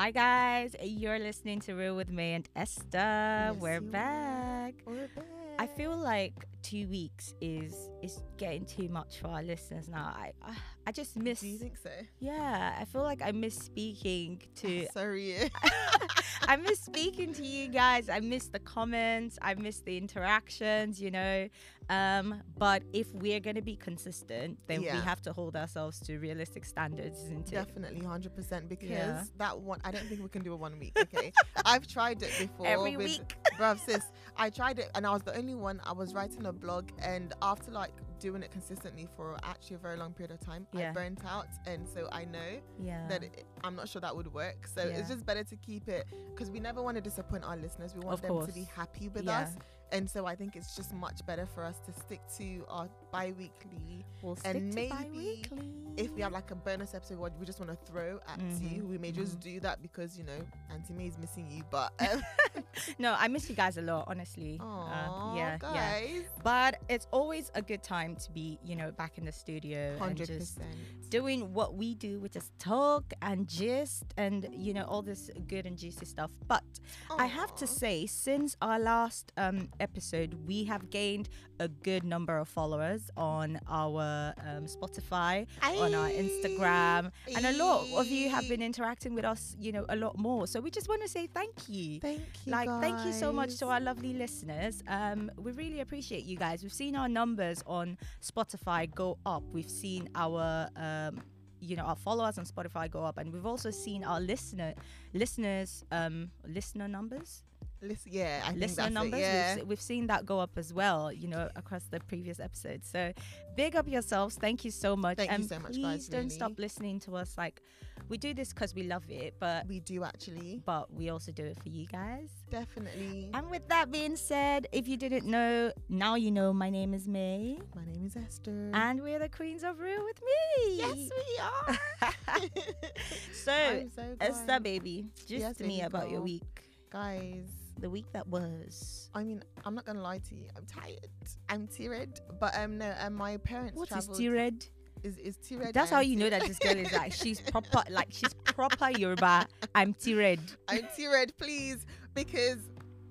Hi guys, you're listening to Real with May and Esther. We're you are. back. We're back. I feel like two weeks is is getting too much for our listeners now. I I, I just miss. Do you think so? yeah, I feel like I miss speaking to. Sorry. I miss speaking to you guys. I miss the comments. I miss the interactions. You know, um, but if we're gonna be consistent, then Yeah. we have to hold ourselves to realistic standards, isn't it? Definitely, hundred percent. Because Yeah. that one, I don't think we can do it one week. Okay, I've tried it before. Every with, week. bruv, sis. I tried it, and I was the only one. I was writing a blog, and after like doing it consistently for actually a very long period of time, Yeah. I burnt out, and so I know Yeah. that it, I'm not sure that would work. So Yeah. it's just better to keep it because we never want to disappoint our listeners. We want Of them course. to be happy with us, and so I think it's just much better for us to stick to our bi-weekly. We'll stick and maybe bi-weekly. If we have like a bonus episode, what we just want to throw at you, Mhm, we may just mhm. do that because you know Auntie May is missing you. But um, no, I miss you guys a lot, honestly. Uh, Aw, yeah, yeah. guys, But it's always a good time to be, you know, back in the studio and hundred just percent. doing what we do, which is talk and gist and you know all this good and juicy stuff. But I have to say, since our last um, episode, we have gained a good number of followers on our um, Spotify, on our Instagram, and a lot of you have been interacting with us, you know, a lot more. So we just want to say thank you. Thank you. Like, thank you so much to our lovely listeners. Um, we really appreciate you guys. We've seen our numbers on Spotify go up. We've seen our, um, you know, our followers on Spotify go up, and we've also seen our listener, listeners, um, listener numbers, Listen, yeah, I think listener that's numbers. It, yeah. We've, we've seen that go up as well. You know, across the previous episodes. So, big up yourselves. Thank you so much. Thank you so much, please guys, don't really. stop listening to us. Like, we do this because we love it, but we do actually, but we also do it for you guys. definitely. And with that being said, if you didn't know, now you know my name is May. My name is Esther. And we're the Queens of Real with me. yes, we are. so, so Esther, baby, just Yes, to me about your week. guys. The week that was. I mean, I'm not gonna lie to you. I'm tired. I'm teared. But um, no. Um, my parents What is traveled. T-Red? Is is teared? That's how you know that this girl is like, she's proper, like, she's proper Yoruba. I'm T-Red. I'm teared, please, because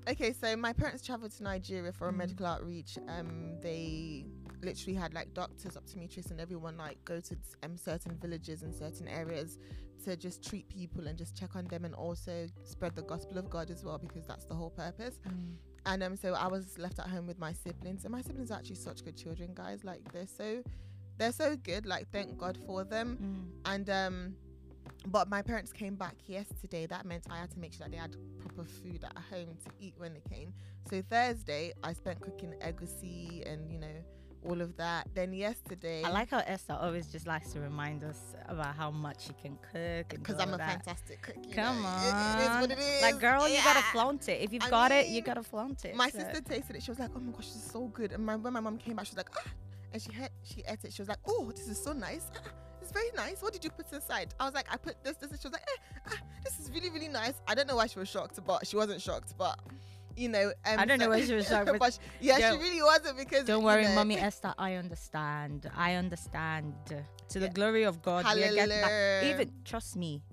okay. So my parents traveled to Nigeria for a Mm. medical outreach. Um, they literally had like doctors, optometrists, and everyone like go to um certain villages and certain areas to just treat people and just check on them and also spread the gospel of God as well because that's the whole purpose. And um, so I was left at home with my siblings, and my siblings are actually such good children, guys. Like they're so, they're so good. Like thank God for them. Mm. And um, but my parents came back yesterday. That meant I had to make sure that they had proper food at home to eat when they came. So Thursday I spent cooking egusi and you know all of that. Then yesterday, I like how Esther always just likes to remind us about how much she can cook. because I'm a that. fantastic cook. Come know. on. It- it is what it is. Like, girl, you gotta flaunt it. If you've I got it, you gotta flaunt it. My so- sister tasted it. She was like, "Oh my gosh, this is so good." And my, when my mom came back, she was like, "Ah," and she had she ate it. She was like, "Oh, this is so nice. Ah, it's very nice. What did you put inside?" I was like, "I put this, this." And she was like, eh, ah, "This is really, really nice." I don't know why she was shocked, but she wasn't shocked. But you know, um, I don't know why she was but she- yeah, don't- she really wasn't because Don't worry, know, mommy Esther. I understand. I understand. To the glory of God, we are getting back. Hallelujah. Even trust me,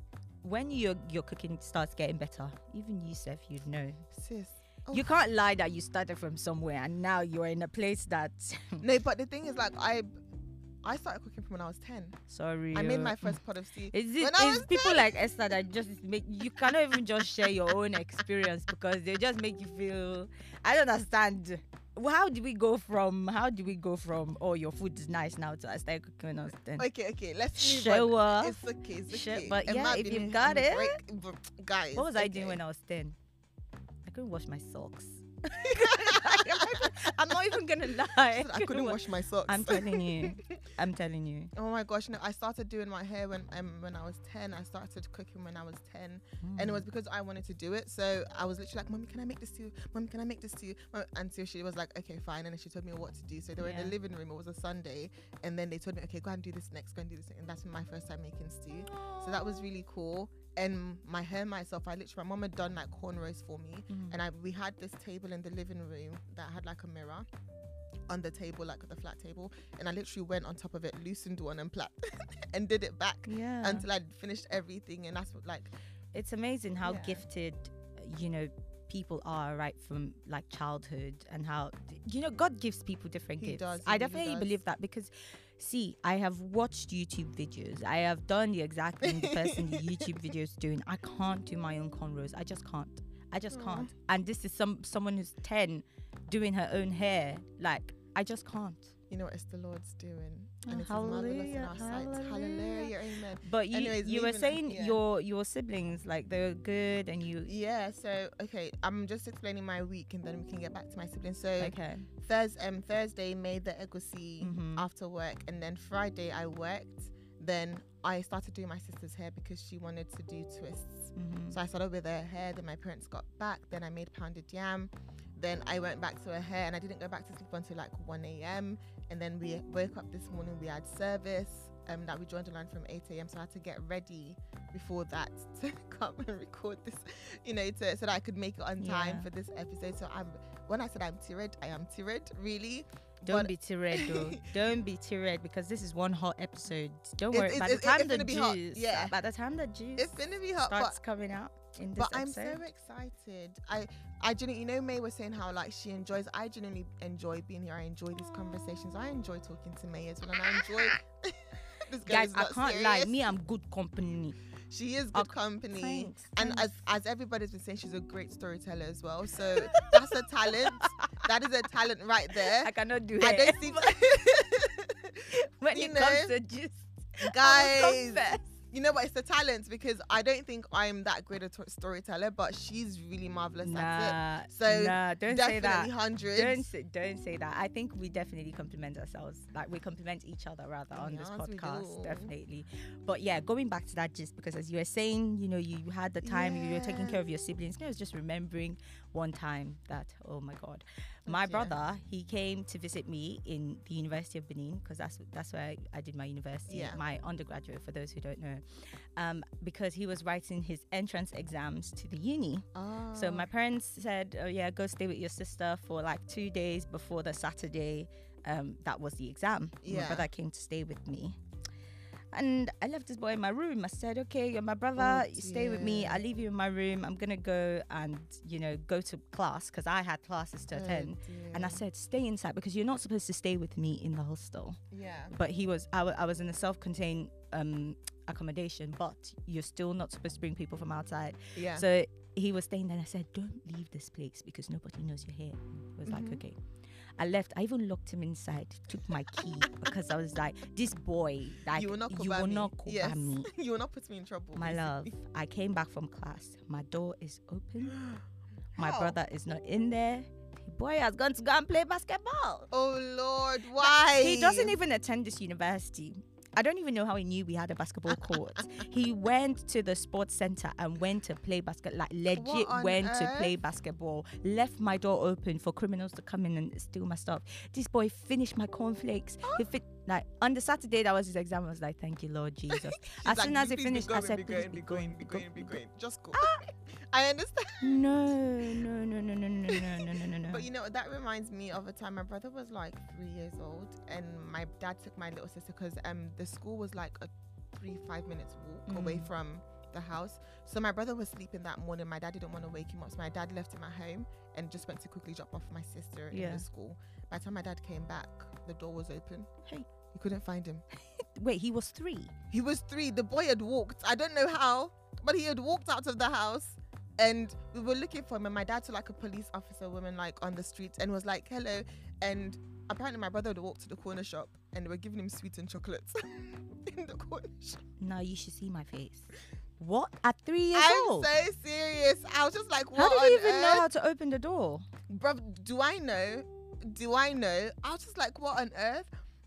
when your your cooking starts getting better, even you, Seth, you'd know. sis. Oh. You can't lie that you started from somewhere and now you're in a place that. No, but the thing is, like, I I started cooking from when I was ten. Sorry. I made uh, my first pot of stew. Is it when I was people 10. like Esther that just make you cannot even just share your own experience because they just make you feel I don't understand. How do we go from how do we go from oh your food is nice now to I started cooking when I was ten? Okay, okay, let's move Show on. It's okay, it's Sure, okay. but It yeah, if you've got it. break, guys. What was I doing when I was ten? I couldn't wash my socks. I'm not even gonna lie. I couldn't wash my socks. I'm telling you. I'm telling you. oh my gosh, no! I started doing my hair when um, when I was ten. I started cooking when I was ten, and it Mm. was because I wanted to do it. So I was literally like, "Mommy, can I make this to you? Mommy, can I make this to you?" Mom- Until she was like, "Okay, fine," and then she told me what to do. So they were in the living room. It was a Sunday, and then they told me, "Okay, go and do this next. Go and do this." And that's my first time making stew. So that was really cool. And my hair myself, I literally, my mom had done like cornrows for me, Mm. and I we had this table in the living room that had like a mirror on the table, like the flat table, and I literally went on top of it, loosened one and plat, and did it back yeah. until I'd finished everything. And that's what, like it's amazing how Yeah. gifted, you know, people are right from like childhood and how you know God gives people different He gifts. does, I definitely believe that because see, I have watched YouTube videos. I have done the exact thing the person the YouTube video is doing. I can't do my own cornrows. I just can't. I just Aw. can't. And this is some someone who's 10 doing her own hair. Like I just can't. You know what it's the Lord's doing, and it's marvelous in hallelujah, our hallelujah. Hallelujah, amen. But you Anyways, you were saying yeah. your your siblings like they're good and you Yeah. So okay, I'm just explaining my week, and then we can get back to my siblings. So okay. Thursday, um, Thursday made the egusi Mhm. after work, and then Friday I worked. Then I started doing my sister's hair because she wanted to do twists. Mhm. So I started with her hair. Then my parents got back. Then I made pounded yam. Then I went back to her hair, and I didn't go back to sleep until like 1 a.m. And then we woke up this morning. We had service. Um, that we joined the line from 8 a.m. So I had to get ready before that to come and record this, you know, to, so that I could make it on time Yeah. for this episode. So I'm when I said I'm tirred, I am tirred, really. Don't But- be tirred though. Don't be tirred because this is one hot episode. Don't worry. it's- by the time the gonna be hot, juice, yeah. By the time the juice It's gonna be hot, starts but coming out in this but I'm so excited. I I genuinely, you know, May was saying how like she enjoys. I genuinely enjoy being here. I enjoy these conversations. I enjoy talking to May as well, and I enjoy. this Guys, I can't lie. Me, I'm good company. She is Oh, good company. Thanks. And thanks. as as everybody's been saying, she's a great storyteller as well. So that's a talent. that is a talent right there. I cannot do it. I don't see when you it comes know, to juice, I will guys. You know what? It's the talent because I don't think I'm that great a t- storyteller, but she's really marvelous at it. Nah, So, nah, don't it. say that. Definitely hundreds. Don't say, don't say that. I think we definitely compliment ourselves. Like we compliment each other rather on this Yes, we podcast, definitely. But yeah, going back to that, just because as you were saying, you know, you had the time you were taking care of your siblings. I was just remembering one time that oh my god, my brother he came to visit me in the University of Benin because that's that's where I, I did my university, Yeah. my undergraduate. For those who don't know, um, because he was writing his entrance exams to the uni. So Oh. my parents said, "Oh yeah, go stay with your sister for like two days before the Saturday. Um, that was the exam. My Yeah. brother came to stay with me, and I left this boy in my room. I said, "Okay, you're my brother. Oh, you stay with me. I leave you in my room. I'm gonna go and you know go to class because I had classes to Oh, attend." And I said, "Stay inside because you're not supposed to stay with me in the hostel." yeah. But he was, I was in a self-contained um, accommodation, but you're still not supposed to bring people from outside. Yeah. So he was staying there and I said, Don't leave this place because nobody knows you're here. He was like, Mhm. Okay. I left. I even locked him inside, took my key because I was like, This boy, like, you will not you cover will me. not cover yes. me. you will not put me in trouble. My love. I came back from class. My door is open. My How? brother is not in there. The boy has gone to go and play basketball. Oh Lord, why? He doesn't even attend this university. I don't even know how he knew we had a basketball court. he went to the sports center and went to play basket, like legit went to play basketball. Left my door open for criminals to come in and steal my stuff. This boy finished my cornflakes. He oh. fit like on the Saturday that was his exam. I was like, thank you, Lord Jesus. As like, soon as he "Please be finished, I going, said, be please going, be be going, be going, be going. Just go. Ah! I understand. No, no, no, no, no, no, no, no, no, no, no. But you know, that reminds me of a time my brother was like three years old, and my dad took my little sister because um the school was like a three five minutes walk away Mm. from the house. So my brother was sleeping that morning. My dad didn't want to wake him up, so my dad left him at home and just went to quickly drop off my sister in the school. By the time my dad came back, the door was open. Hey. you couldn't find him. Wait, he was three. He was three. The boy had walked. I don't know how, but he had walked out of the house. And we were looking for him. And my dad saw like a police officer woman like on the streets and was like, hello. And apparently my brother would walk to the corner shop and they were giving him sweets and chocolates in the corner shop. Now you should see my face. What? At three years old? I'm so serious. I was just like, what How on he even know how to open the door? bro? do I know? Do I know? I was just like, what on earth?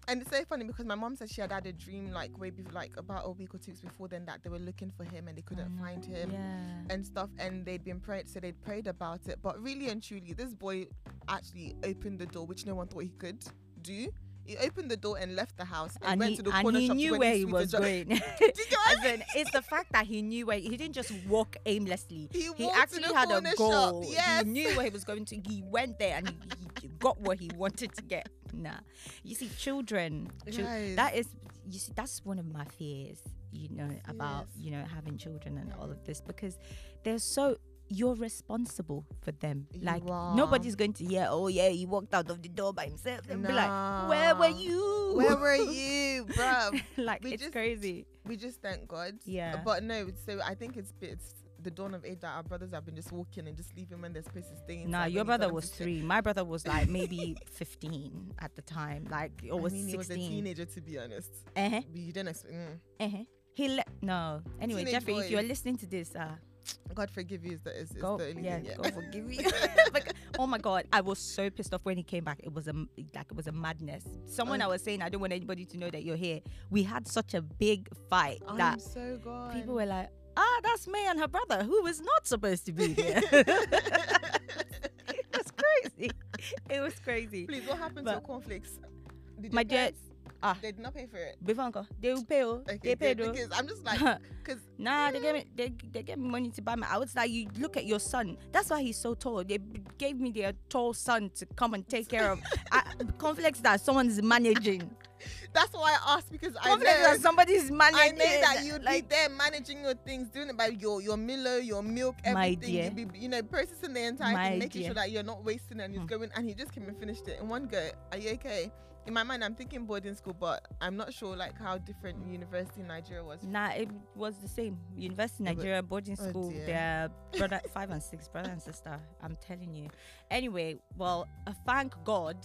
And it's so funny because my mom said she had had a dream like way before, like about a week or two weeks before then that they were looking for him and they couldn't I find him Yeah. and stuff. And they'd been prayed, so they'd prayed about it. But really and truly, this boy actually opened the door, which no one thought he could do. He opened the door and left the house and, and went he, to the and corner he shop knew where he was going. Did you get in, it's the fact that he knew where he didn't just walk aimlessly. He He actually had a shop, goal. yes. He knew where he was going to. He went there and he, he got what he wanted to get. Nah. You see, children. chil- that is. You see, that's one of my fears. You know about you know having children and all of this because they're so. You're responsible for them. You like are. nobody's going to hear. Oh yeah, he walked out of the door by himself. And be like, where were you? Where were you, bruv? like We it's just- crazy. We just thank God. Yeah. But no, so I think it's it's the dawn of age that our brothers have been just walking and just leaving when there's is staying. Nah, your brother was three. My brother was like maybe 15 at the time, like or I was mean, he was a teenager to be honest. uh-huh, But you didn't expect. Mm. uh-huh. He le- no. Anyway, Teenage Jeffrey, if you're listening to this, uh, God forgive you is the, is, is go the only yeah, thing. Yeah. go forgive you. Like, oh my god, I was so pissed off when he came back. It was a like it was a madness. Someone Oh. I was saying I don't want anybody to know that you're here. We had such a big fight I'm that so people were like, ah, that's May and her brother who was not supposed to be here. it was crazy. It was crazy. Please, what happened But- to your conflicts? Did My dear- ah. they did not pay for it. Before uncle, they will pay. Oh, Okay, they good, though. because I'm just like, because Nah, they gave me they, they gave me money to buy my. I was like, you look at your son. That's why he's so tall. They gave me their tall son to come and take care of I, conflicts that someone's managing. That's why I asked because I know. that somebody's managing. I know that you'd like, be there managing your things, doing it by your your Milo, your milk, My everything. dear. You'd be, you know, processing the entire thing, making dear. sure that you're not wasting and he's Hmm. going. And he just came and finished it in one go. Are you okay? In my mind, I'm thinking boarding school, but I'm not sure like how different university in Nigeria was. Nah, it was the same. University but- Nigeria boarding oh school. dear. They're brother five and six, brother and sister. I'm telling you. Anyway, well, uh, thank God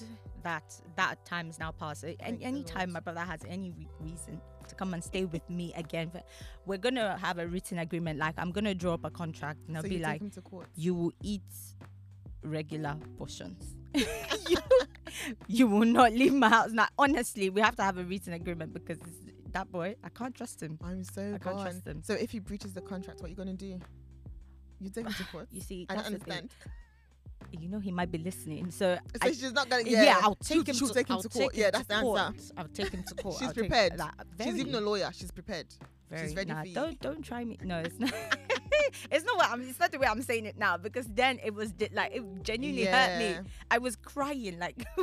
that that time is now past. Thank Any anytime my brother has any re- reason to come and stay with me again, but we're gonna have a written agreement. Like I'm gonna draw up a contract and I'll so be like, take him to court. you will eat regular portions. you, you will not leave my house. Now, honestly, we have to have a written agreement because that boy, I can't trust him. I'm so I can't trust him. So if he breaches the contract, what are you gonna do? You take him to court. You see, I don't understand. You know, he might be listening. So, So I- she's not gonna. yeah, Yeah, I'll take him she'll to, take him I'll to court. him Yeah, that's the court. answer. I'll take him to court. She's I'll take- prepared. like, She's even a lawyer. She's prepared. very, ready nah, for you. Don't don't try me. No, it's not. it's not what I'm. It's not the way I'm saying it now because then it was di- like it genuinely hurt me. I was crying like,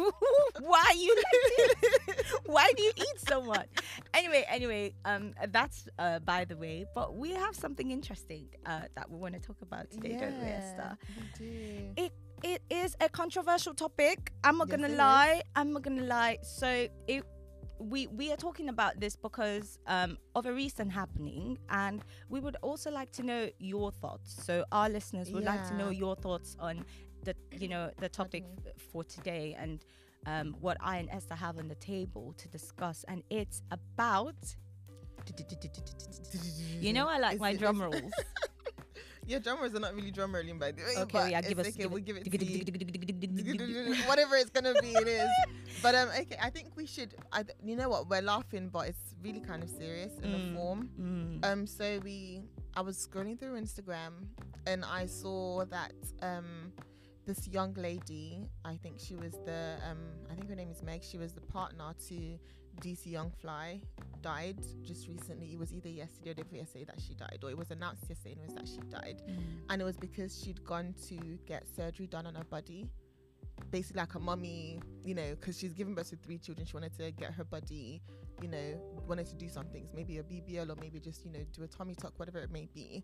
why are you like this? Why do you eat so much? Anyway, anyway, um, that's uh by the way. But we have something interesting uh that we want to talk about today, don't we, Esther? we do. It it is a controversial topic. I'm not Yes, gonna lie. I'm not gonna lie. So it we we are talking about this because um, of a recent happening, and we would also like to know your thoughts. So our listeners would like to know your thoughts on the you know the topic f- for today and um, what I and Esther have on the table to discuss, and it's about. You know, I like my drum rolls. Your drummers are not really drum rolling, by the way. Okay, yeah, give us. Okay, give we'll it- give it to you. Whatever. Whatever it's gonna be, it is. But um, okay, I think we should. I, th- you know what? We're laughing, but it's really kind of serious in Mm. the form. Mm. Um, so we, I was scrolling through Instagram, and I saw that um, this young lady. I think she was the um, I think her name is Meg. She was the partner to DC Young Fly. Died just recently. It was either yesterday or the day yesterday that she died, or it was announced yesterday and it was that she died Mm. and it was because she'd gone to get surgery done on her body basically like a mummy you know because she's given birth to three children. She wanted to get her body you know wanted to do some things maybe a bbl or maybe just you know do a tummy tuck whatever it may be.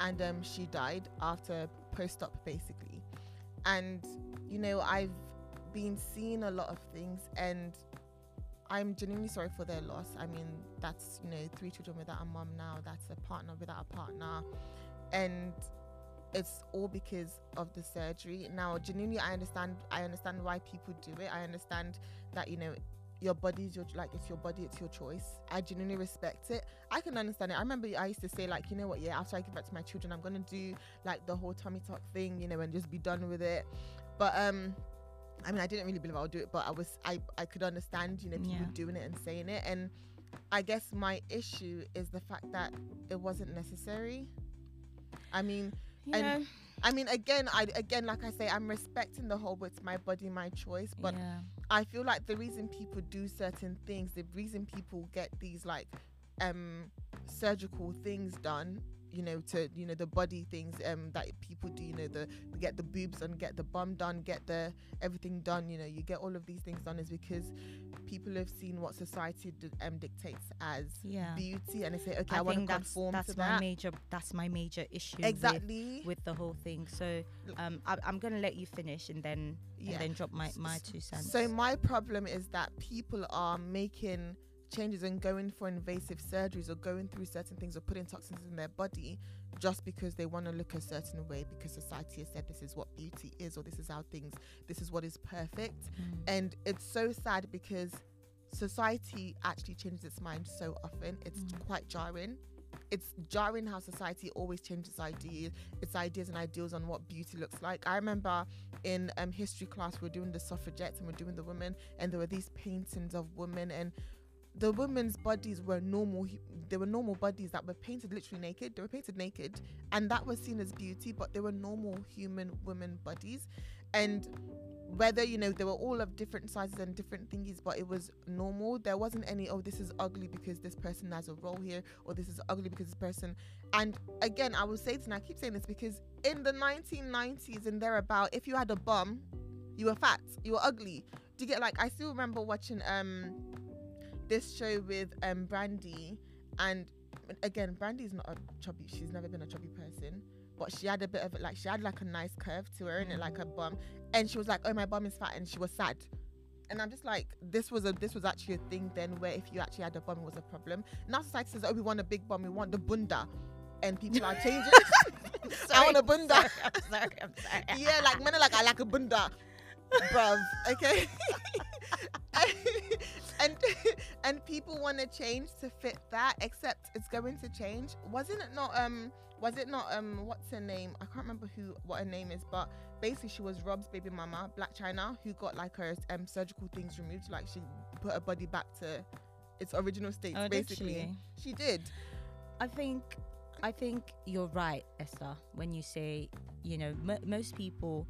And um she died after post-op basically. And you know i've been seeing a lot of things and i'm genuinely sorry for their loss. I mean that's you know three children without a mum now that's a partner without a partner. And it's all because of the surgery. Now genuinely i understand i understand why people do it. I understand that you know your body's your like it's your body it's your choice. I genuinely respect it. I can understand it. I remember i used to say like you know what? Yeah after i give birth to my children i'm gonna do like the whole tummy tuck thing you know and just be done with it. But um i mean i didn't really believe i would do it but i was i i could understand you know people Yeah. doing it and saying it. And i guess my issue is the fact that it wasn't necessary. I mean And I mean, again, I again, like I say, I'm respecting the whole "it's my body, my choice," but yeah. I feel like the reason people do certain things, the reason people get these like um surgical things done, you know to you know the body things um that people do you know the get the boobs and get the bum done get the everything done you know you get all of these things done is because people have seen what society d- um dictates as Yeah. beauty and they say okay i, I want to conform that's to my that major that's my major issue exactly with, the whole thing. So um, I, I'm gonna let you finish and then Yeah. and then drop my my two cents. So my problem is that people are making changes and going for invasive surgeries or going through certain things or putting toxins in their body just because they want to look a certain way because society has said this is what beauty is or this is how things this is what is perfect Mm. and it's so sad because society actually changes its mind so often it's Mm. quite jarring it's jarring how society always changes its ideas its ideas and ideals on what beauty looks like i remember in um, history class we're doing the suffragettes and we're doing the women and there were these paintings of women and the women's bodies were normal they were normal bodies that were painted literally naked. They were painted naked and that was seen as beauty but they were normal human women bodies. And whether you know they were all of different sizes and different thingies but it was normal. There wasn't any oh this is ugly because this person has a role here or this is ugly because this person and again i will say this and i keep saying this because in the 1990s and thereabout if you had a bum you were fat you were ugly. Do you get like i still remember watching um this show with um brandy and again brandy's not a chubby she's never been a chubby person but she had a bit of like she had like a nice curve to her and it like a bum and she was like oh my bum is fat and she was sad and I'm just like, this was a this was actually a thing then where if you actually had a bum it was a problem. Now society says, oh, we want a big bum, we want the bunda, and people are changing. I want a bunda. Sorry, I'm sorry. I'm sorry. yeah, like men are like, I like a bunda, bruv. Okay. and and people want to change to fit that, except it's going to change. Wasn't it not um was it not um what's her name? I can't remember who what her name is, but basically she was Rob's baby mama, Blac Chyna, who got like her um surgical things removed, like she put her body back to its original state. Oh, did basically, she? she did. I think I think you're right, Esther, when you say you know m- most people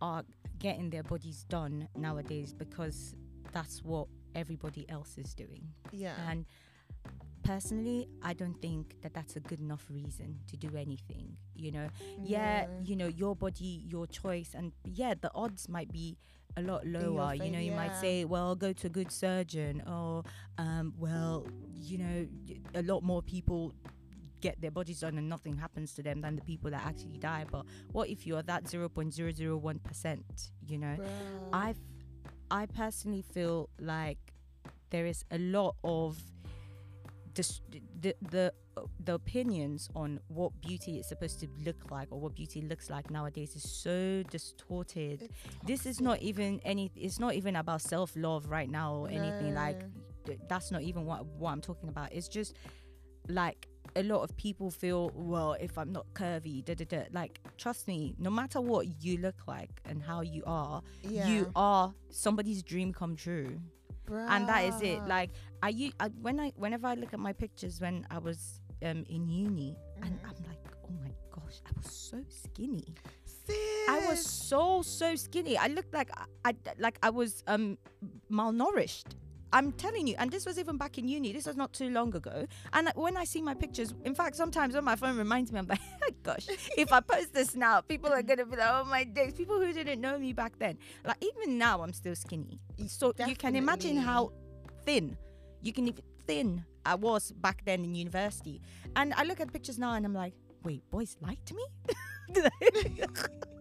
are getting their bodies done nowadays because that's what everybody else is doing. Yeah. And personally, I don't think that that's a good enough reason to do anything. You know, yeah, No. you know, your body, your choice, and yeah, the odds might be a lot lower. You know, you might say, well, go to a good surgeon, or um, well, you know, a lot more people get their bodies done and nothing happens to them than the people that actually die. But what if you're that zero point zero zero one percent? You know, Bruh. I, f- I personally feel like there is a lot of dis- the the the opinions on what beauty is supposed to look like or what beauty looks like nowadays is so distorted. This is not even any. It's not even about self love right now or anything like. No. That's not even what what I'm talking about. It's just like a lot of people feel well if I'm not curvy, da da da. Like trust me, no matter what you look like and how you are, yeah. you are somebody's dream come true. And that is it. Like i you I, when i whenever i look at my pictures when i was um in uni and Mhm. i'm like oh my gosh i was so skinny. I was so so skinny. I looked like I, I like i was um malnourished i'm telling you and this was even back in uni this was not too long ago and when i see my pictures in fact sometimes when my phone reminds me i'm like oh gosh if i post this now people are gonna be like oh my days people who didn't know me back then like even now i'm still skinny so you can imagine how thin you can even thin I was back then in university. And I look at pictures now and I'm like, wait, boys liked me?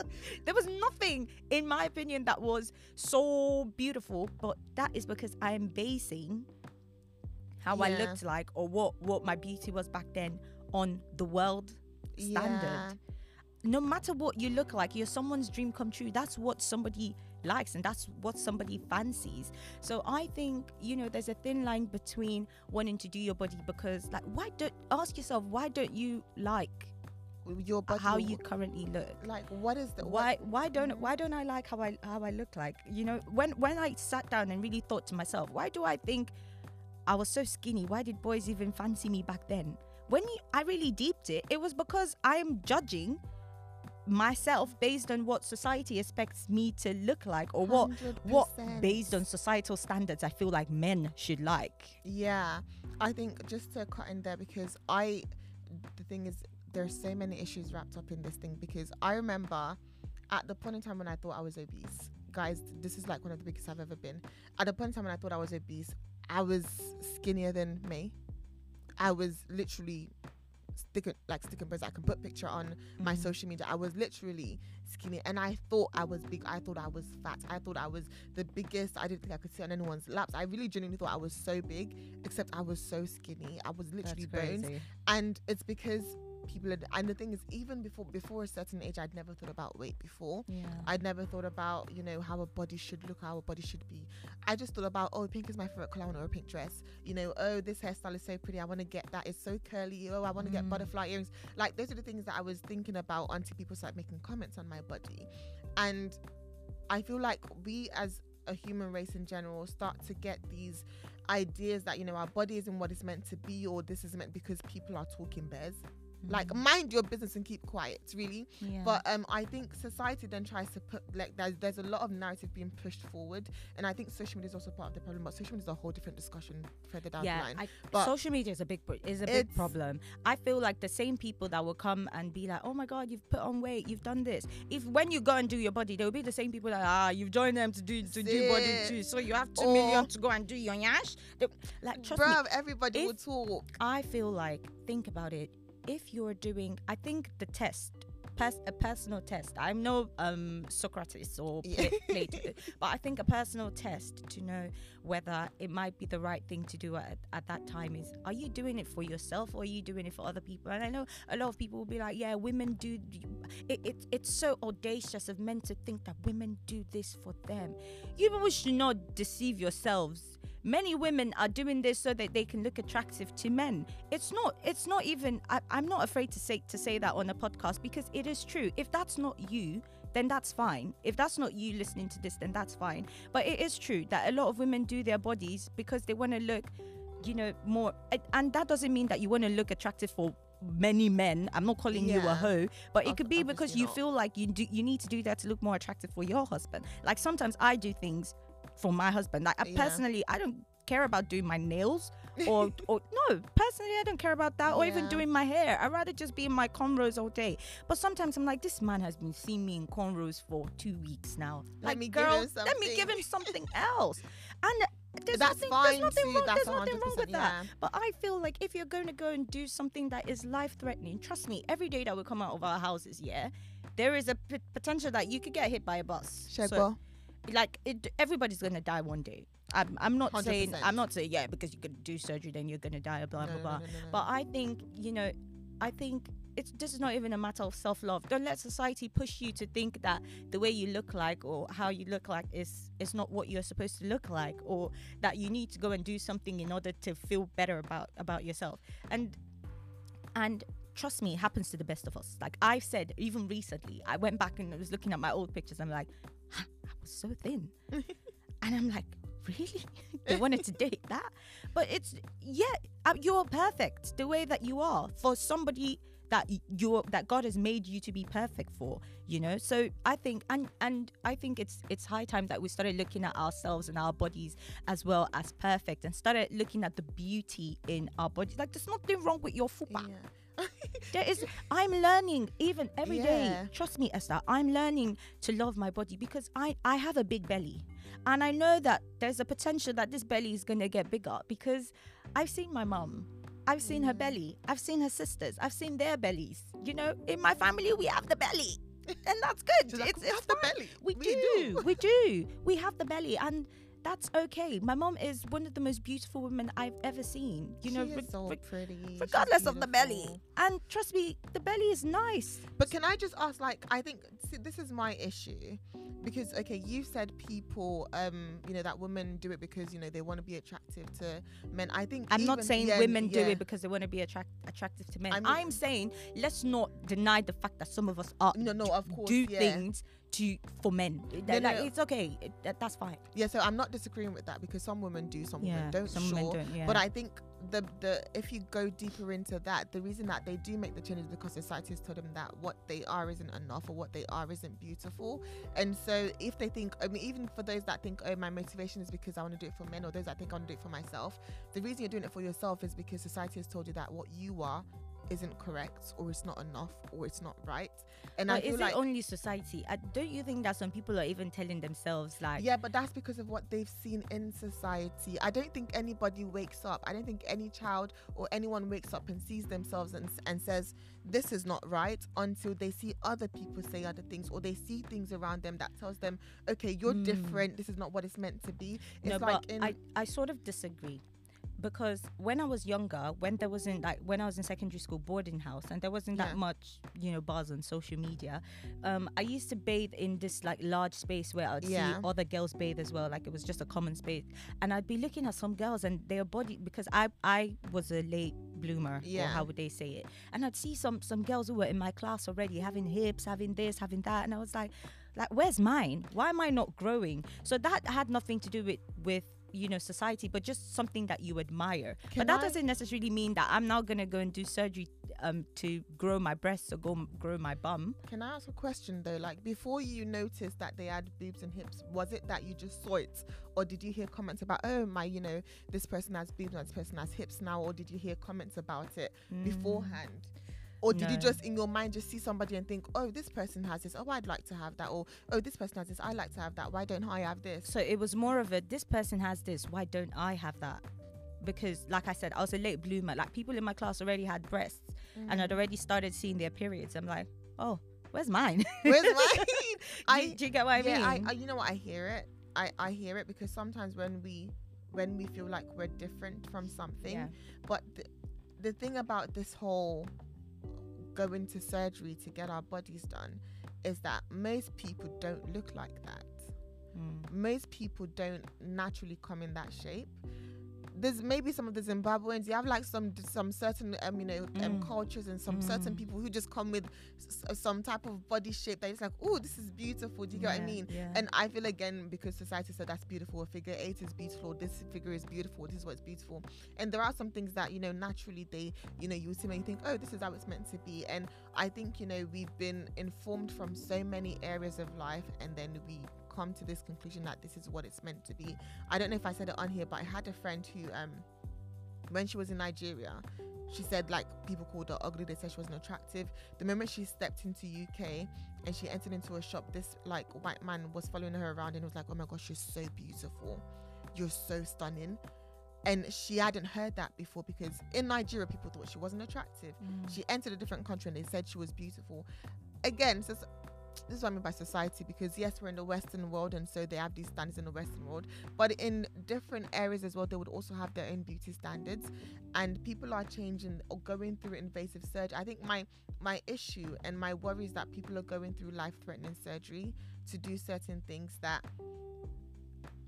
there was nothing, in my opinion, that was so beautiful, but that is because I am basing how I looked like or what, what my beauty was back then on the world standard. Yeah. No matter what you look like, you're someone's dream come true. That's what somebody likes and that's what somebody fancies. So I think, you know, there's a thin line between wanting to do your body because like why don't ask yourself why don't you like your body how you currently look? like what is the Why why don't why don't I like how I how I look like? You know, when when I sat down and really thought to myself, why do I think I was so skinny? Why did boys even fancy me back then? When you, I really deeped it, it was because I am judging myself based on what society expects me to look like or what what 100%. based on societal standards I feel like men should like. Yeah, I think just to cut in there because I, the thing is, there's so many issues wrapped up in this thing because I remember at the point in time when I thought I was obese, guys, this is like one of the biggest I've ever been. At the point in time when I thought I was obese, I was skinnier than me. I was literally stick like stick and bones. I can put picture on my Mhm. social media. I was literally skinny, and I thought I was big. I thought I was fat. I thought I was the biggest. I didn't think I could sit on anyone's laps. I really genuinely thought I was so big, except I was so skinny. I was literally bones, and it's because people. Had, and the thing is, even before before a certain age, I'd never thought about weight before. Yeah. I'd never thought about, you know, how a body should look, how a body should be. I just thought about, oh, pink is my favorite color. I want to wear a pink dress. You know, oh, this hairstyle is so pretty. I want to get that. It's so curly. Oh, I want to get Mm. butterfly earrings. Like, those are the things that I was thinking about until people started making comments on my body. And I feel like we, as a human race in general, start to get these ideas that, you know, our body isn't what it's meant to be, or this is meant because people are talking bears. Like, Mhm. mind your business and keep quiet, really. yeah. But um, I think society then tries to put like there's there's a lot of narrative being pushed forward, and I think social media is also part of the problem. But social media is a whole different discussion further down yeah, the line. I, But social media is a big is a big problem. I feel like the same people that will come and be like, "Oh my god, you've put on weight, you've done this." If when you go and do your body, there will be the same people that ah, you've joined them to do to do body too, so you have two Or- million to go and do your yash. They- Like trust me, Bruv, everybody will talk. I feel like think about it. If you're doing, I think the test, pers- a personal test. I'm no um Socrates or Yeah. Plato, but I think a personal test to know whether it might be the right thing to do at, at that time is: Are you doing it for yourself or are you doing it for other people? And I know a lot of people will be like, "Yeah, women do." It, it it's so audacious of men to think that women do this for them. You people should not deceive yourselves many women are doing this so that they can look attractive to men it's not it's not even I, i'm not afraid to say to say that on a podcast because it is true. If that's not you then that's fine. If that's not you listening to this then that's fine. But it is true that a lot of women do their bodies because they want to look you know more and- and that doesn't mean that you want to look attractive for many men. I'm not calling you a hoe but it could be because you not. feel like you do you need to do that to look more attractive for your husband. Like sometimes i do things for my husband. Like I Yeah. personally i don't care about doing my nails or or no personally i don't care about that or even doing my hair i'd rather just be in my cornrows all day but sometimes i'm like this man has been seeing me in cornrows for two weeks now Let like me give girl him let me give him something else and there's That's nothing, fine there's nothing too. wrong, That's there's nothing wrong 100%, that yeah. but I feel like if you're going to go and do something that is life threatening, trust me, every day that we come out of our houses, yeah, there is a p- potential that you could get hit by a bus. So, like, it, everybody's going to die one day. I'm, I'm not saying, 100%. I'm not saying, yeah, because you could do surgery, then you're going to die, blah, No, blah, blah. no, no, no, no. But I think, you know, I think it's this is not even a matter of self love. Don't let society push you to think that the way you look like or how you look like is is not what you're supposed to look like, or that you need to go and do something in order to feel better about about yourself. And and trust me, it happens to the best of us. Like I've said, even recently, I went back and I was looking at my old pictures. I'm like, I was so thin, and I'm like, really? they wanted to date that? But it's yeah, uh, you're perfect the way that you are for somebody that you're that God has made you to be perfect for. You know, so I think and and I think it's it's high time that we started looking at ourselves and our bodies as well as perfect and started looking at the beauty in our bodies. Like there's nothing wrong with your fupa. Yeah. There is. I'm learning even every day. Yeah. Trust me, Esther. I'm learning to love my body because I I have a big belly, and I know that there's a potential that this belly is gonna get bigger because I've seen my mum. I've seen her mm. belly. I've seen her sisters. I've seen their bellies. You know, in my family we have the belly, and that's good. She's like, it's "We it's the belly. We, We do. do." We do. We have the belly, and that's okay. My mom is one of the most beautiful women I've ever seen. You know, she is reg- so pretty. Regardless of the belly. And trust me, the belly is nice. But can I just ask, like, I think see, this is my issue because, okay, you said people, um, you know, that women do it because you know they want to be attractive to men. I think I'm not saying yeah, women do it because they want to be attract- attractive to men. I mean- I'm saying let's not deny the fact that some of us are No, no, of course, do yeah. things to for men. No, like no. it's okay. It- that- that's fine. Yeah, so I'm not disagreeing with that because some women do, some Yeah, women don't. some sure. women don't, yeah. But I think the the if you go deeper into that, the reason that they do make the changes because society has told them that what they are isn't enough or what they are isn't beautiful. And so if they think, I mean, even for those that think, oh, my motivation is because I want to do it for men, or those that think I want to do it for myself, the reason you're doing it for yourself is because society has told you that what you are isn't correct or it's not enough or it's not right. And But I feel is like it only society? I, don't you think that some people are even telling themselves like, yeah, but that's because of what they've seen in society. I don't think anybody wakes up. I don't think any child or anyone wakes up and sees themselves and, and says, this is not right until they see other people say other things or they see things around them that tells them, okay, you're Mm. different. This is not what it's meant to be. It's no, like but in. I, I sort of disagree because when I was younger, when there wasn't like when I was in secondary school boarding house and there wasn't Yeah. that much, you know, buzz on social media, um, I used to bathe in this like large space where I'd Yeah. see other girls bathe as well. Like it was just a common space, and I'd be looking at some girls and their body because I I was a late bloomer, or Yeah. how would they say it? And I'd see some some girls who were in my class already having hips, having this, having that, and I was like, like where's mine? Why am I not growing? So that had nothing to do with with you know society but just something that you admire. Can but that I- doesn't necessarily mean that i'm now gonna go and do surgery um to grow my breasts or go m- grow my bum. Can I ask a question though? Like before you noticed that they had boobs and hips, was it that you just saw it, or did you hear comments about, oh my, you know, this person has boobs and this person has hips now, or did you hear comments about it beforehand? Or did you just in your mind just see somebody and think, oh, this person has this, oh, I'd like to have that, or oh, this person has this, I like to have that. Why don't I have this? so it was more of a this person has this why don't i have that because like i said i was a late bloomer like people in my class already had breasts and Mm. i'd already started seeing their periods i'm like oh where's mine Where's mine? do, I do you get what i yeah, mean I, I, you know what? I hear it. I, I hear it because sometimes when we when we feel like we're different from something, Yeah. but the, the thing about this whole going to surgery to get our bodies done is that most people don't look like that. Mm. Most people don't naturally come in that shape. There's maybe some of the Zimbabweans. You have like some some certain um you know um Mm. cultures and some certain Mm. people who just come with s- some type of body shape that is like, oh, this is beautiful. Do you get what I mean? yeah. And I feel again because society said that's beautiful. A figure eight is beautiful. This figure is beautiful. This is what's beautiful. And there are some things that you know naturally they you know you see and you think oh this is how it's meant to be. And I think you know we've been informed from so many areas of life, and then we come to this conclusion that this is what it's meant to be. I don't know if I said it on here, but I had a friend who um when she was in Nigeria. She said like people called her ugly. They said she wasn't attractive. The moment she stepped into UK and she entered into a shop, this like white man was following her around and was like, "Oh my gosh, you're so beautiful, you're so stunning." And she hadn't heard that before because in Nigeria people thought she wasn't attractive. Mm. She entered a different country and they said she was beautiful. Again, so this is what I mean by society because yes, we're in the Western world and so they have these standards in the Western world, but in different areas as well, they would also have their own beauty standards, and people are changing or going through invasive surgery. I think my my issue and my worry is that people are going through life-threatening surgery to do certain things that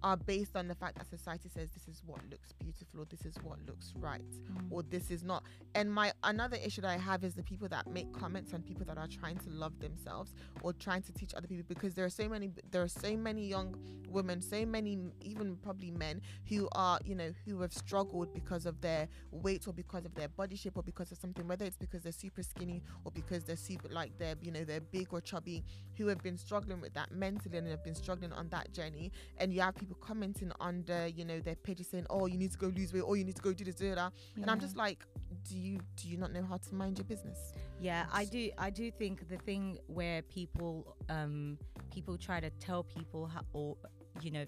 are based on the fact that society says this is what looks beautiful or this is what looks right Mm. or this is not and my another issue that i have is the people that make comments on people that are trying to love themselves or trying to teach other people because there are so many there are so many young women so many even probably men who are you know who have struggled because of their weight or because of their body shape or because of something whether it's because they're super skinny or because they're super like they're you know they're big or chubby who have been struggling with that mentally and have been struggling on that journey and you have people commenting under you know their pages saying oh you need to go lose weight or you need to go do this do that and i'm just like do you do you not know how to mind your business Yeah, I do. I do think the thing where people, um, people try to tell people how, or you know,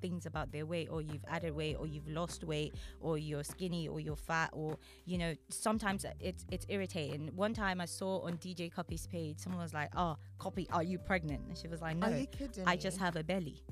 things about their weight, or you've added weight, or you've lost weight, or you're skinny, or you're fat, or you know, sometimes it's it's irritating. One time I saw on DJ Cuppy's page, someone was like, "Oh, Cuppy, are you pregnant?" And she was like, "No, are you kidding I just have a belly."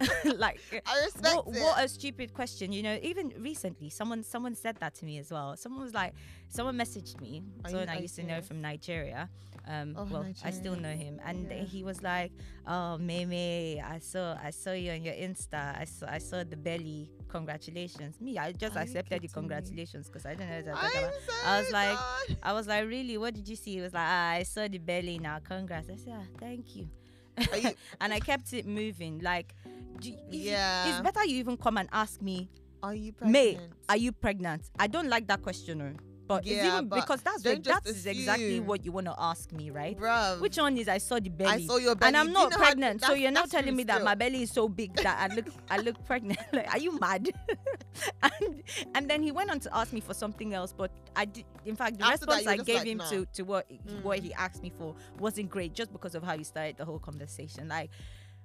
like i respect what, it what a stupid question you know even recently someone someone said that to me as well someone was like someone messaged me Are someone i used to know from nigeria um Oh, well i still know him and Yeah. he was like oh meme i saw i saw you on your insta i saw i saw the belly congratulations me i just Are accepted the congratulations because i didn't know what to talk I'm about so I was like. I was like, really? What did you see? He was like, ah, I saw the belly now. Congrats. I said, ah, thank you. And I kept it moving. Like, you- Yeah. it's better you even come and ask me, are you pregnant? May, are you pregnant? I don't like that question. Oh. But it's Yeah, even but because that's what, that's exactly what you want to ask me, right? Bruv. Which one is I saw the belly? I saw your belly. and I'm you not know how- pregnant, so you're not telling me that my belly is so big that I look I look pregnant. like, are you mad? and, and then he went on to ask me for something else, but I did. In fact, the After response I gave like, him to to what what Mm. he asked me for wasn't great, just because of how you started the whole conversation. Like,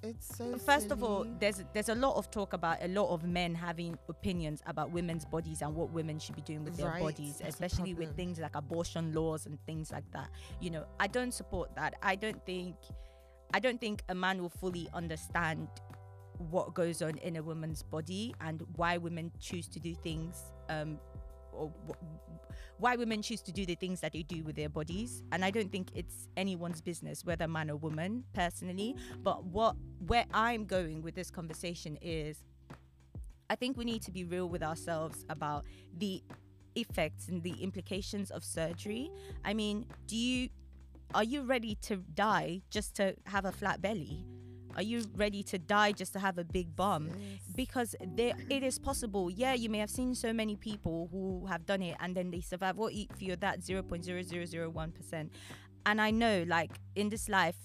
It's so. first of all, there's there's a lot of talk about a lot of men having opinions about women's bodies and what women should be doing with their Right, bodies, that's especially with things like abortion laws and things like that. You know, I don't support that. I don't think I don't think a man will fully understand what goes on in a woman's body and why women choose to do things um or why women choose to do the things that they do with their bodies. And i don't think it's anyone's business whether man or woman personally. But what where i'm going with this conversation is i think we need to be real with ourselves about the effects and the implications of surgery. I mean do you are you ready to die just to have a flat belly are you ready to die just to have a big bum Sis. because there it is possible. Yeah you may have seen so many people who have done it and then they survive. What if you're that 0.0001% and i know like in this life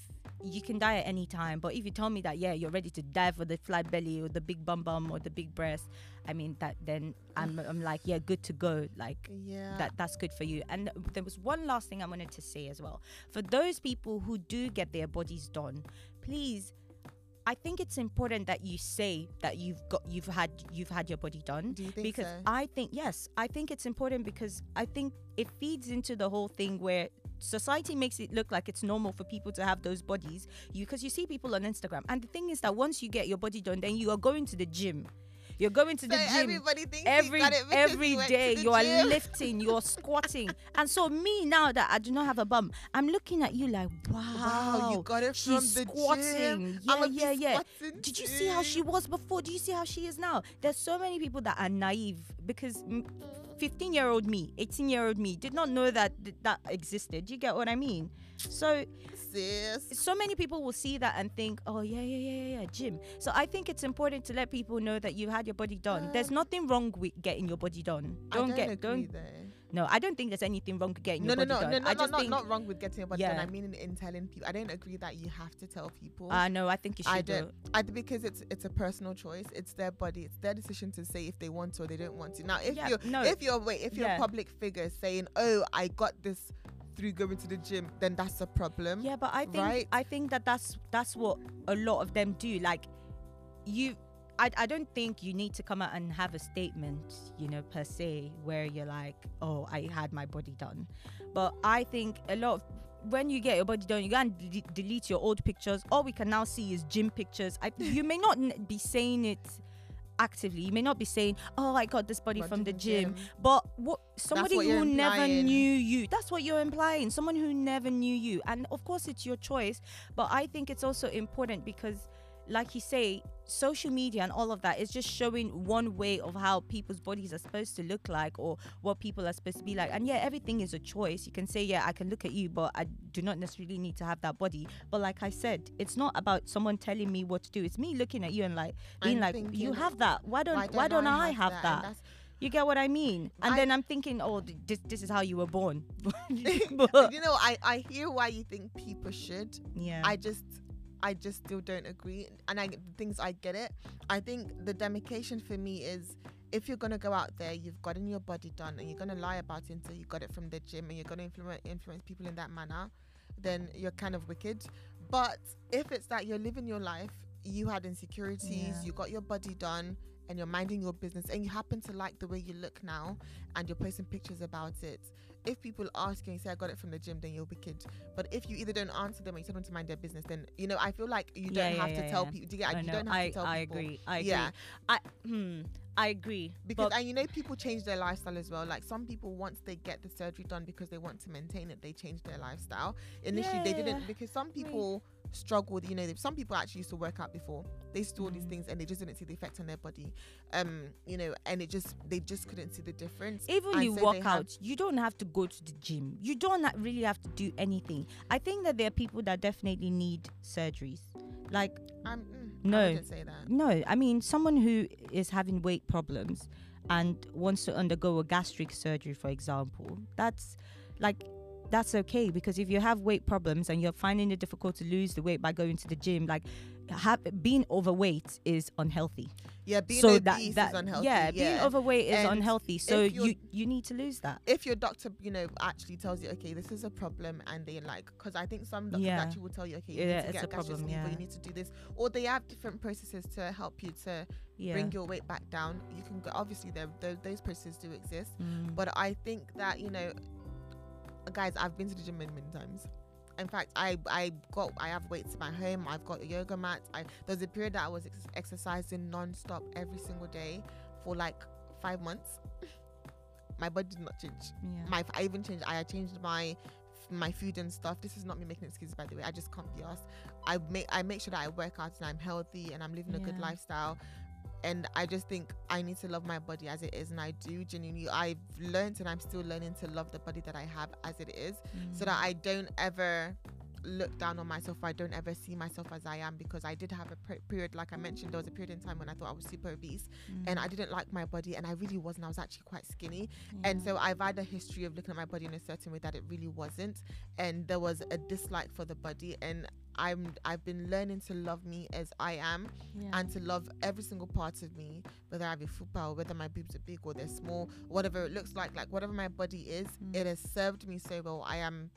you can die at any time but if you tell me that yeah you're ready to die for the flat belly or the big bum bum or the big breast i mean that then i'm, I'm like yeah good to go. Like Yeah. that that's good for you. And there was one last thing i wanted to say as well. For those people who do get their bodies done please i think it's important that you say that you've got you've had you've had your body done Do you think because so? i think yes i think it's important because i think it feeds into the whole thing where society makes it look like it's normal for people to have those bodies you because you see people on instagram and the thing is that once you get your body done then you are going to the gym you're going to the so gym everybody thinks every got it because he every day. you are gym. lifting you're squatting. And so me now that i do not have a bum i'm looking at you like wow, Wow, you got it from the squatting. gym. yeah yeah yeah. did you see how she was before? Do you see how she is now? There's so many people that are naive because 15 year old me 18 year old me did not know that that existed. You get what i mean? So sis? so many people will see that and think, oh yeah, yeah, yeah, yeah, yeah, gym. So I think it's important to let people know that you had your body done. There's Um, nothing wrong with getting your body done. I Don't don't get, agree don't. though. No, I don't think there's anything wrong with getting No, your no, body no, done. no, no, I just not, think, not wrong with getting your body done. I mean in, in telling people. I don't agree that you have to tell people. uh, no, I think you should. I don't. I because it's it's a personal choice. It's their body. It's their decision to say if they want to or they don't want to. Now, if Yeah, you're no. if you're wait if you're Yeah. a public figure saying, "Oh, I got this through going to the gym," then that's a problem. Yeah, but I think Right? I think that that's that's what a lot of them do. Like, you, I, I don't think you need to come out and have a statement, you know, per se, where you're like, oh, I had my body done. But I think a lot of when you get your body done, you can de- delete your old pictures. All we can now see is gym pictures. I, you may not be saying it actively. You may not be saying, "Oh, I got this body Got from the gym," gym. but what somebody what who never knew you. That's what you're implying. Someone who never knew you, and of course, it's your choice. But I think it's also important because, like you say, social media and all of that is just showing one way of how people's bodies are supposed to look like or what people are supposed to be like. And yeah, everything is a choice. You can say, yeah, I can look at you, but I do not necessarily need to have that body. But like I said, it's not about someone telling me what to do. It's me looking at you and like being I'm like, thinking, you have that. Why don't Why why don't, I have And that? that's- You get what I mean? And I- then I'm thinking, oh, this this is how you were born. But you know, I I hear why you think people should. yeah. I just I just still don't agree. And I the things I get it. I think the demarcation for me is if you're gonna go out there, you've gotten your body done, and you're gonna lie about it until you got it from the gym, and you're gonna influence influence people in that manner, then you're kind of wicked. But if it's that you're living your life, you had insecurities, Yeah. you got your body done, and you're minding your business, and you happen to like the way you look now, and you're posting pictures about it. If people ask you and say I got it from the gym, then you're wicked. But if you either don't answer them or you tell them to mind their business, then you know I feel like you don't yeah, have to yeah, tell yeah. people. Do you, get- you don't have I, to tell I people. agree. I agree. Yeah, I hmm. I agree. because and you know people change their lifestyle as well. Like some people once they get the surgery done because they want to maintain it, they change their lifestyle. Initially they didn't because some people struggle with you know some people actually used to work out before they used to do all these Mhm. things and they just didn't see the effect on their body um you know and it just they just couldn't see the difference even and you so they work have- out, you don't have to go to the gym. You don't really have to do anything. I think that there are people that definitely need surgeries. Like I'm, mm, No. I wouldn't say that no, I mean someone who is having weight problems and wants to undergo a gastric surgery, for example, that's like that's okay because if you have weight problems and you're finding it difficult to lose the weight by going to the gym, like have, being overweight is unhealthy. Yeah, being so obese that, that is unhealthy. yeah, being overweight is And unhealthy. So you you need to lose that. if your doctor, you know, actually tells you, okay, this is a problem, and they like, because I think some doctors Yeah. actually will tell you, okay, you Yeah, need to it's get a gastric sleeve, or yeah. you need to do this, or they have different processes to help you to Yeah. bring your weight back down. You can go, obviously, there, those processes do exist, Mm. but I think that you know, guys, I've been to the gym many, many times. In fact, I I got I have weights in my home. I've got a yoga mat. I there's a period that I was ex- exercising non-stop every single day for like five months. my body did not change yeah. my I even changed I changed my my food and stuff. This is not me making excuses by the way. I just can't be asked. I make I make sure that I work out and I'm healthy and I'm living a good lifestyle. And I just think I need to love my body as it is, and I do genuinely. I've learned and I'm still learning to love the body that I have as it is, so Mm. that I don't ever look down on myself. I don't ever see myself as I am because I did have a per- period, like I mentioned, there was a period in time when I thought I was super obese, and I didn't like my body, and I really wasn't. I was actually quite skinny, and so I've had a history of looking at my body in a certain way that it really wasn't, and there was a dislike for the body, and I'm I've been learning to love me as I am, yeah. and to love every single part of me, whether I have a fupa or whether my boobs are big or they're small, whatever it looks like, like whatever my body is, Mm. it has served me so well. I am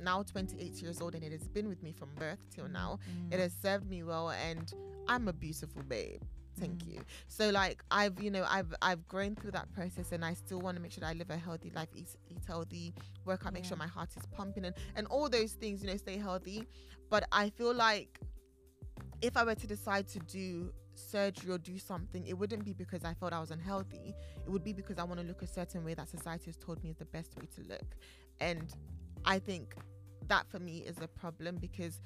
now 28 years old, and it has been with me from birth till now. Mm. It has served me well, and I'm a beautiful babe. Thank Mm. you. So like I've you know I've I've grown through that process and I still want to make sure that I live a healthy life, eat, eat healthy, work out, make sure my heart is pumping and and all those things, you know, stay healthy. But I feel like if I were to decide to do surgery or do something, it wouldn't be because I felt I was unhealthy. It would be because I want to look a certain way that society has told me is the best way to look. And I think that for me is a problem because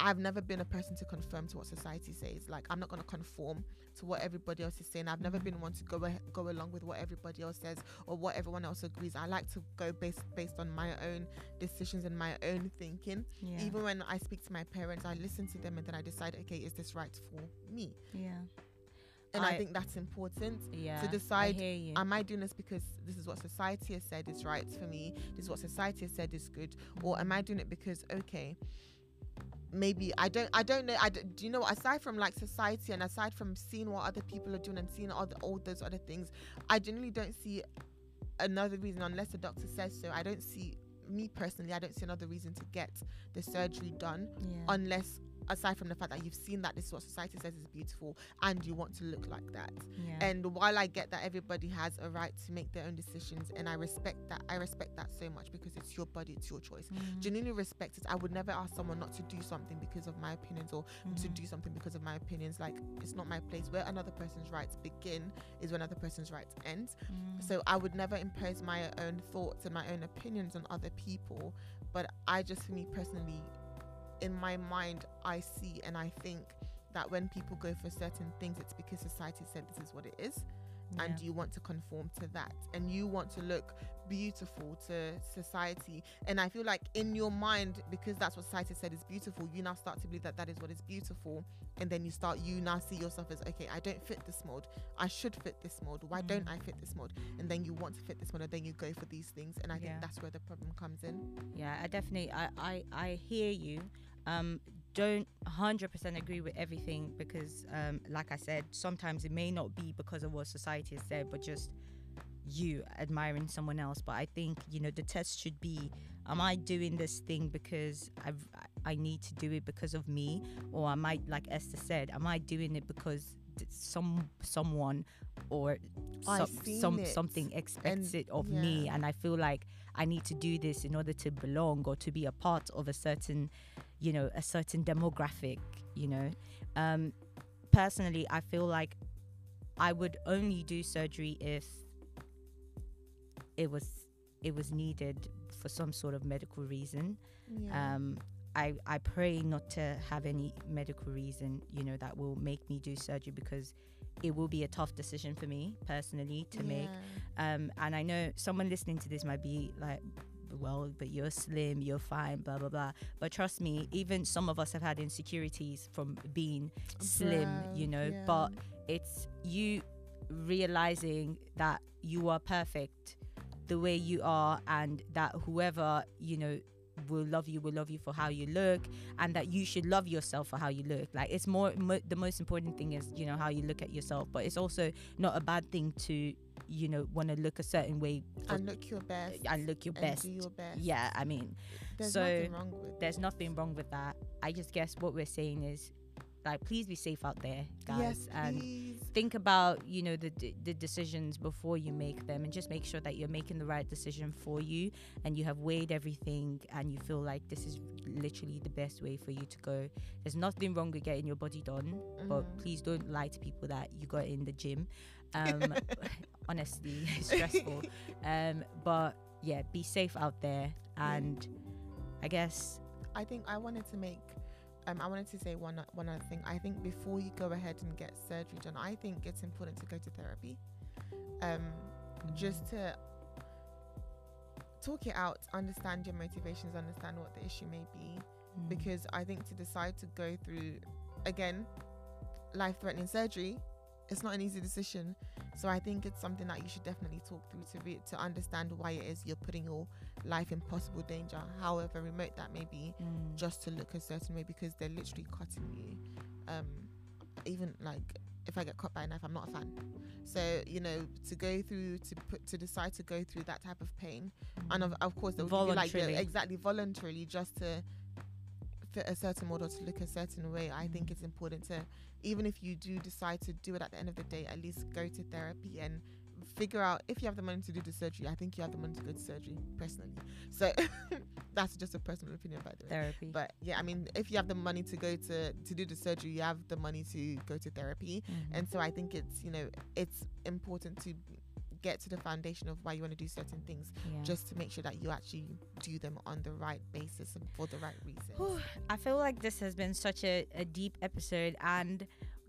I've never been a person to conform to what society says. Like I'm not going to conform to what everybody else is saying. I've never been one to go go along with what everybody else says or what everyone else agrees. I like to go based based on my own decisions and my own thinking. yeah. Even when I speak to my parents, I listen to them and then I decide, okay, is this right for me? yeah. And I, I- think that's important. Yeah. decide, hear you. Am I doing this because this is what society has said is right for me? This is what society has said is good, or am I doing it because okay, maybe I don't I don't know. I do you know aside from like society and aside from seeing what other people are doing and seeing all, the, all those other things, I generally don't see another reason unless the doctor says so. I don't see me personally. I don't see another reason to get the surgery done yeah. unless aside from the fact that you've seen that this is what society says is beautiful and you want to look like that. yeah. And while I get that everybody has a right to make their own decisions, and I respect that, I respect that so much because it's your body, it's your choice. Mm. Genuinely respect it. I would never ask someone not to do something because of my opinions or to Mhm. do something because of my opinions. Like it's not my place. Where another person's rights begin is when another person's rights end. Mm. So I would never impose my own thoughts and my own opinions on other people. But I just, for me personally, in my mind, I see and I think that when people go for certain things, it's because society said this is what it is. And you want to conform to that. And you want to look beautiful to society. And i feel like in your mind because that's what society said is beautiful you now start to believe that that is what is beautiful. And then you start you now see yourself as okay i don't fit this mold. I should fit this mold. Why don't Mm. i fit this mold? And then you want to fit this mold and then you go for these things. And i think that's where the problem comes in. Yeah, I definitely I I, I hear you. Um don't 100% agree with everything because um like I said sometimes it may not be because of what society has said but just you admiring someone else. But I think you know the test should be am I doing this thing because I've I need to do it because of me? Or am I like Esther said am I doing it because some someone or some, it, something expects and- it of me? and I feel like I need to do this in order to belong or to be a part of a certain, you know, a certain demographic, you know. Um, personally, I feel like I would only do surgery if it was it was needed for some sort of medical reason. yeah Um, I, I pray not to have any medical reason, you know, that will make me do surgery because it will be a tough decision for me personally to make. Um, and I know someone listening to this might be like, well, but you're slim, you're fine, blah, blah, blah. But trust me, even some of us have had insecurities from being slim, you know, yeah. but it's you realizing that you are perfect the way you are and that whoever you know will love you will love you for how you look and that you should love yourself for how you look. Like it's more mo- the most important thing is you know how you look at yourself but it's also not a bad thing to you know want to look a certain way for- and look your best and look your and best. do your best. yeah i mean There's so nothing wrong with there's nothing wrong with that. I just guess what we're saying is like please be safe out there guys yes, and please. think about you know the the decisions before you make them and just make sure that you're making the right decision for you and you have weighed everything and you feel like this is literally the best way for you to go there's nothing wrong with getting your body done but Mhm. please don't lie to people that you got in the gym um honestly it's stressful um but yeah be safe out there and i guess I think I wanted to make um, I wanted to say one one other thing. I think before you go ahead and get surgery done, I think it's important to go to therapy. Um, just to talk it out, understand your motivations, understand what the issue may be. mm, Because I think to decide to go through again life threatening surgery, it's not an easy decision. So I think it's something that you should definitely talk through to re- to understand why it is you're putting your life in possible danger, however remote that may be mm, just to look a certain way because they're literally cutting you. Um, even like if I get cut by a knife, I'm not a fan. So you know, to go through to put to decide to go through that type of pain, and of, of course, they'll give you like the, exactly voluntarily just to fit a certain mold or to look a certain way. I think Mm. it's important to, even if you do decide to do it at the end of the day, at least go to therapy and figure out if you have the money to do the surgery. I think you have the money to go to surgery personally. So that's just a personal opinion, by the way. therapy But yeah, I mean, if you have the money to go to to do the surgery, you have the money to go to therapy. Mhm. And so I think it's you know it's important to get to the foundation of why you want to do certain things, Yeah. just to make sure that you actually do them on the right basis and for the right reasons. I feel like this has been such a, a deep episode, and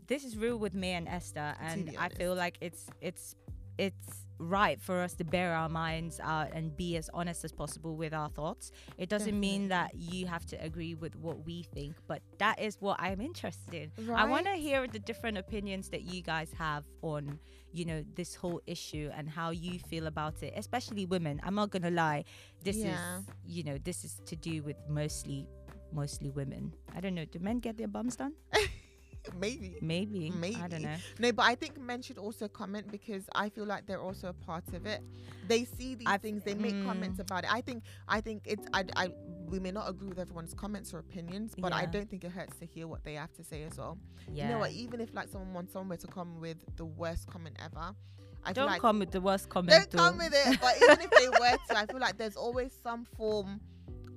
this is real with me and Esther, and I feel like it's it's it's right for us to bare our minds out and be as honest as possible with our thoughts. It doesn't mean that you have to agree with what we think, but that is what I'm interested in. I want to hear the different opinions that you guys have on, you know, this whole issue and how you feel about it, especially women. I'm not gonna lie, this Yeah. is, you know, this is to do with mostly, mostly women. I don't know. Do men get their bums done? maybe. Maybe. I don't know. No, but I think men should also comment because I feel like they're also a part of it. They see these I've- things, they make mm. comments about it. I think, I think it's, I, I, we may not agree with everyone's comments or opinions, but I don't think it hurts to hear what they have to say as well. Yeah. You know what? Even if like someone wants somewhere to come with the worst comment ever, I Don't like come with the worst comment. don't come with it. But even if they were to, I feel like there's always some form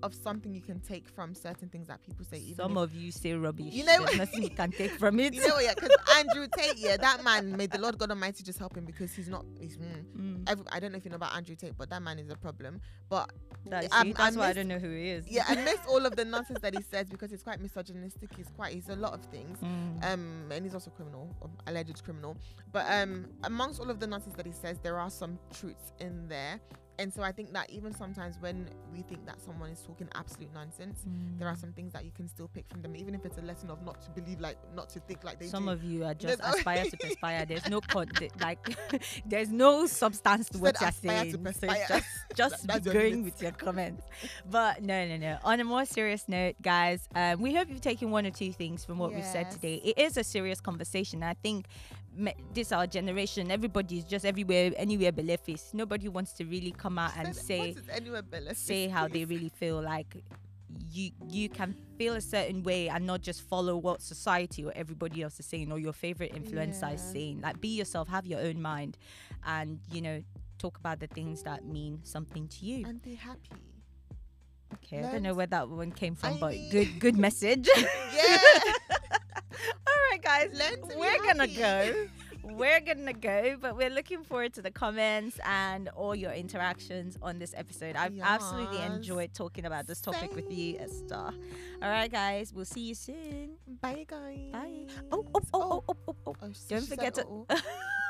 of something you can take from certain things that people say. Even Some if, of you say rubbish. You know what- nothing you can take from it. you know what? Yeah, because Andrew Tate, yeah, that man, may the Lord God Almighty just help him because he's not. He's, mm, Mm, every, I don't know if you know about Andrew Tate, but that man is a problem. But that's I- see, I that's why I don't know who he is. yeah, I miss all of the nonsense that he says because he's quite misogynistic. He's quite. He's a lot of things. Mm. um and he's also criminal um, alleged criminal but um amongst all of the nonsense that he says there are some truths in there and so i think that even sometimes when we think that someone is talking absolute nonsense there are Mm. some things that you can still pick from them even if it's a lesson of not to believe like not to think like they do. Some do of you are just always- aspire to perspire. There's no con- like, there's no substance to what you're saying. So just, just your going with your comments. But no, no, no. On a more serious note, guys, um, we hope you've taken one or two things from what we've said today. It is a serious conversation. I think me- this our generation. everybody is just everywhere, anywhere left face. Nobody wants to really come out and say say how they really feel like you you can feel a certain way and not just follow what society or everybody else is saying or your favorite influencer is saying. Like be yourself have your own mind and you know talk about the things that mean something to you. And be happy. Okay i don't know where that one came from I but mean- good good message. Yeah all right guys we're gonna go. We're gonna go but we're looking forward to the comments and all your interactions on this episode. I've absolutely enjoyed talking about this topic with you esther. All right guys we'll see you soon. Bye guys. Bye. Oh oh oh oh oh, oh. Oh, oh. don't forget to.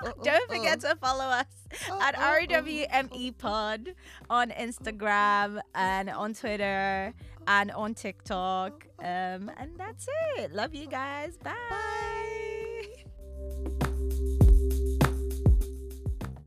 Uh-oh, don't forget to follow us at RWME Pod on Instagram and on Twitter and on TikTok. Um, and that's it. Love you guys. Bye. Bye.